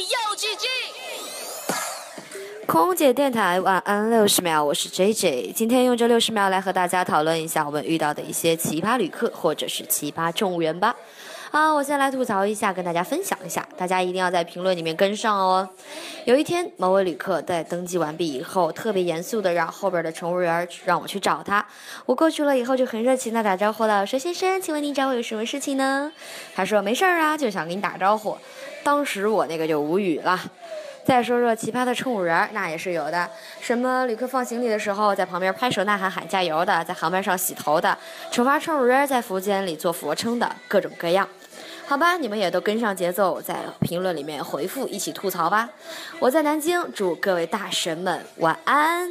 又几句。空姐电台晚安六十秒，我是 J J，今天用这六十秒来和大家讨论一下我们遇到的一些奇葩旅客或者是奇葩乘务员吧。啊，我先来吐槽一下，跟大家分享一下，大家一定要在评论里面跟上哦。有一天，某位旅客在登记完毕以后，特别严肃的让后边的乘务员让我去找他。我过去了以后，就很热情的打招呼了，说：“先生，请问您找我有什么事情呢？”他说：“没事儿啊，就想跟你打招呼。”当时我那个就无语了。再说说奇葩的乘务员，那也是有的。什么旅客放行李的时候，在旁边拍手呐喊喊加油的，在航班上洗头的，惩罚乘务员在服务间里做俯卧撑的，各种各样。好吧，你们也都跟上节奏，在评论里面回复，一起吐槽吧。我在南京，祝各位大神们晚安。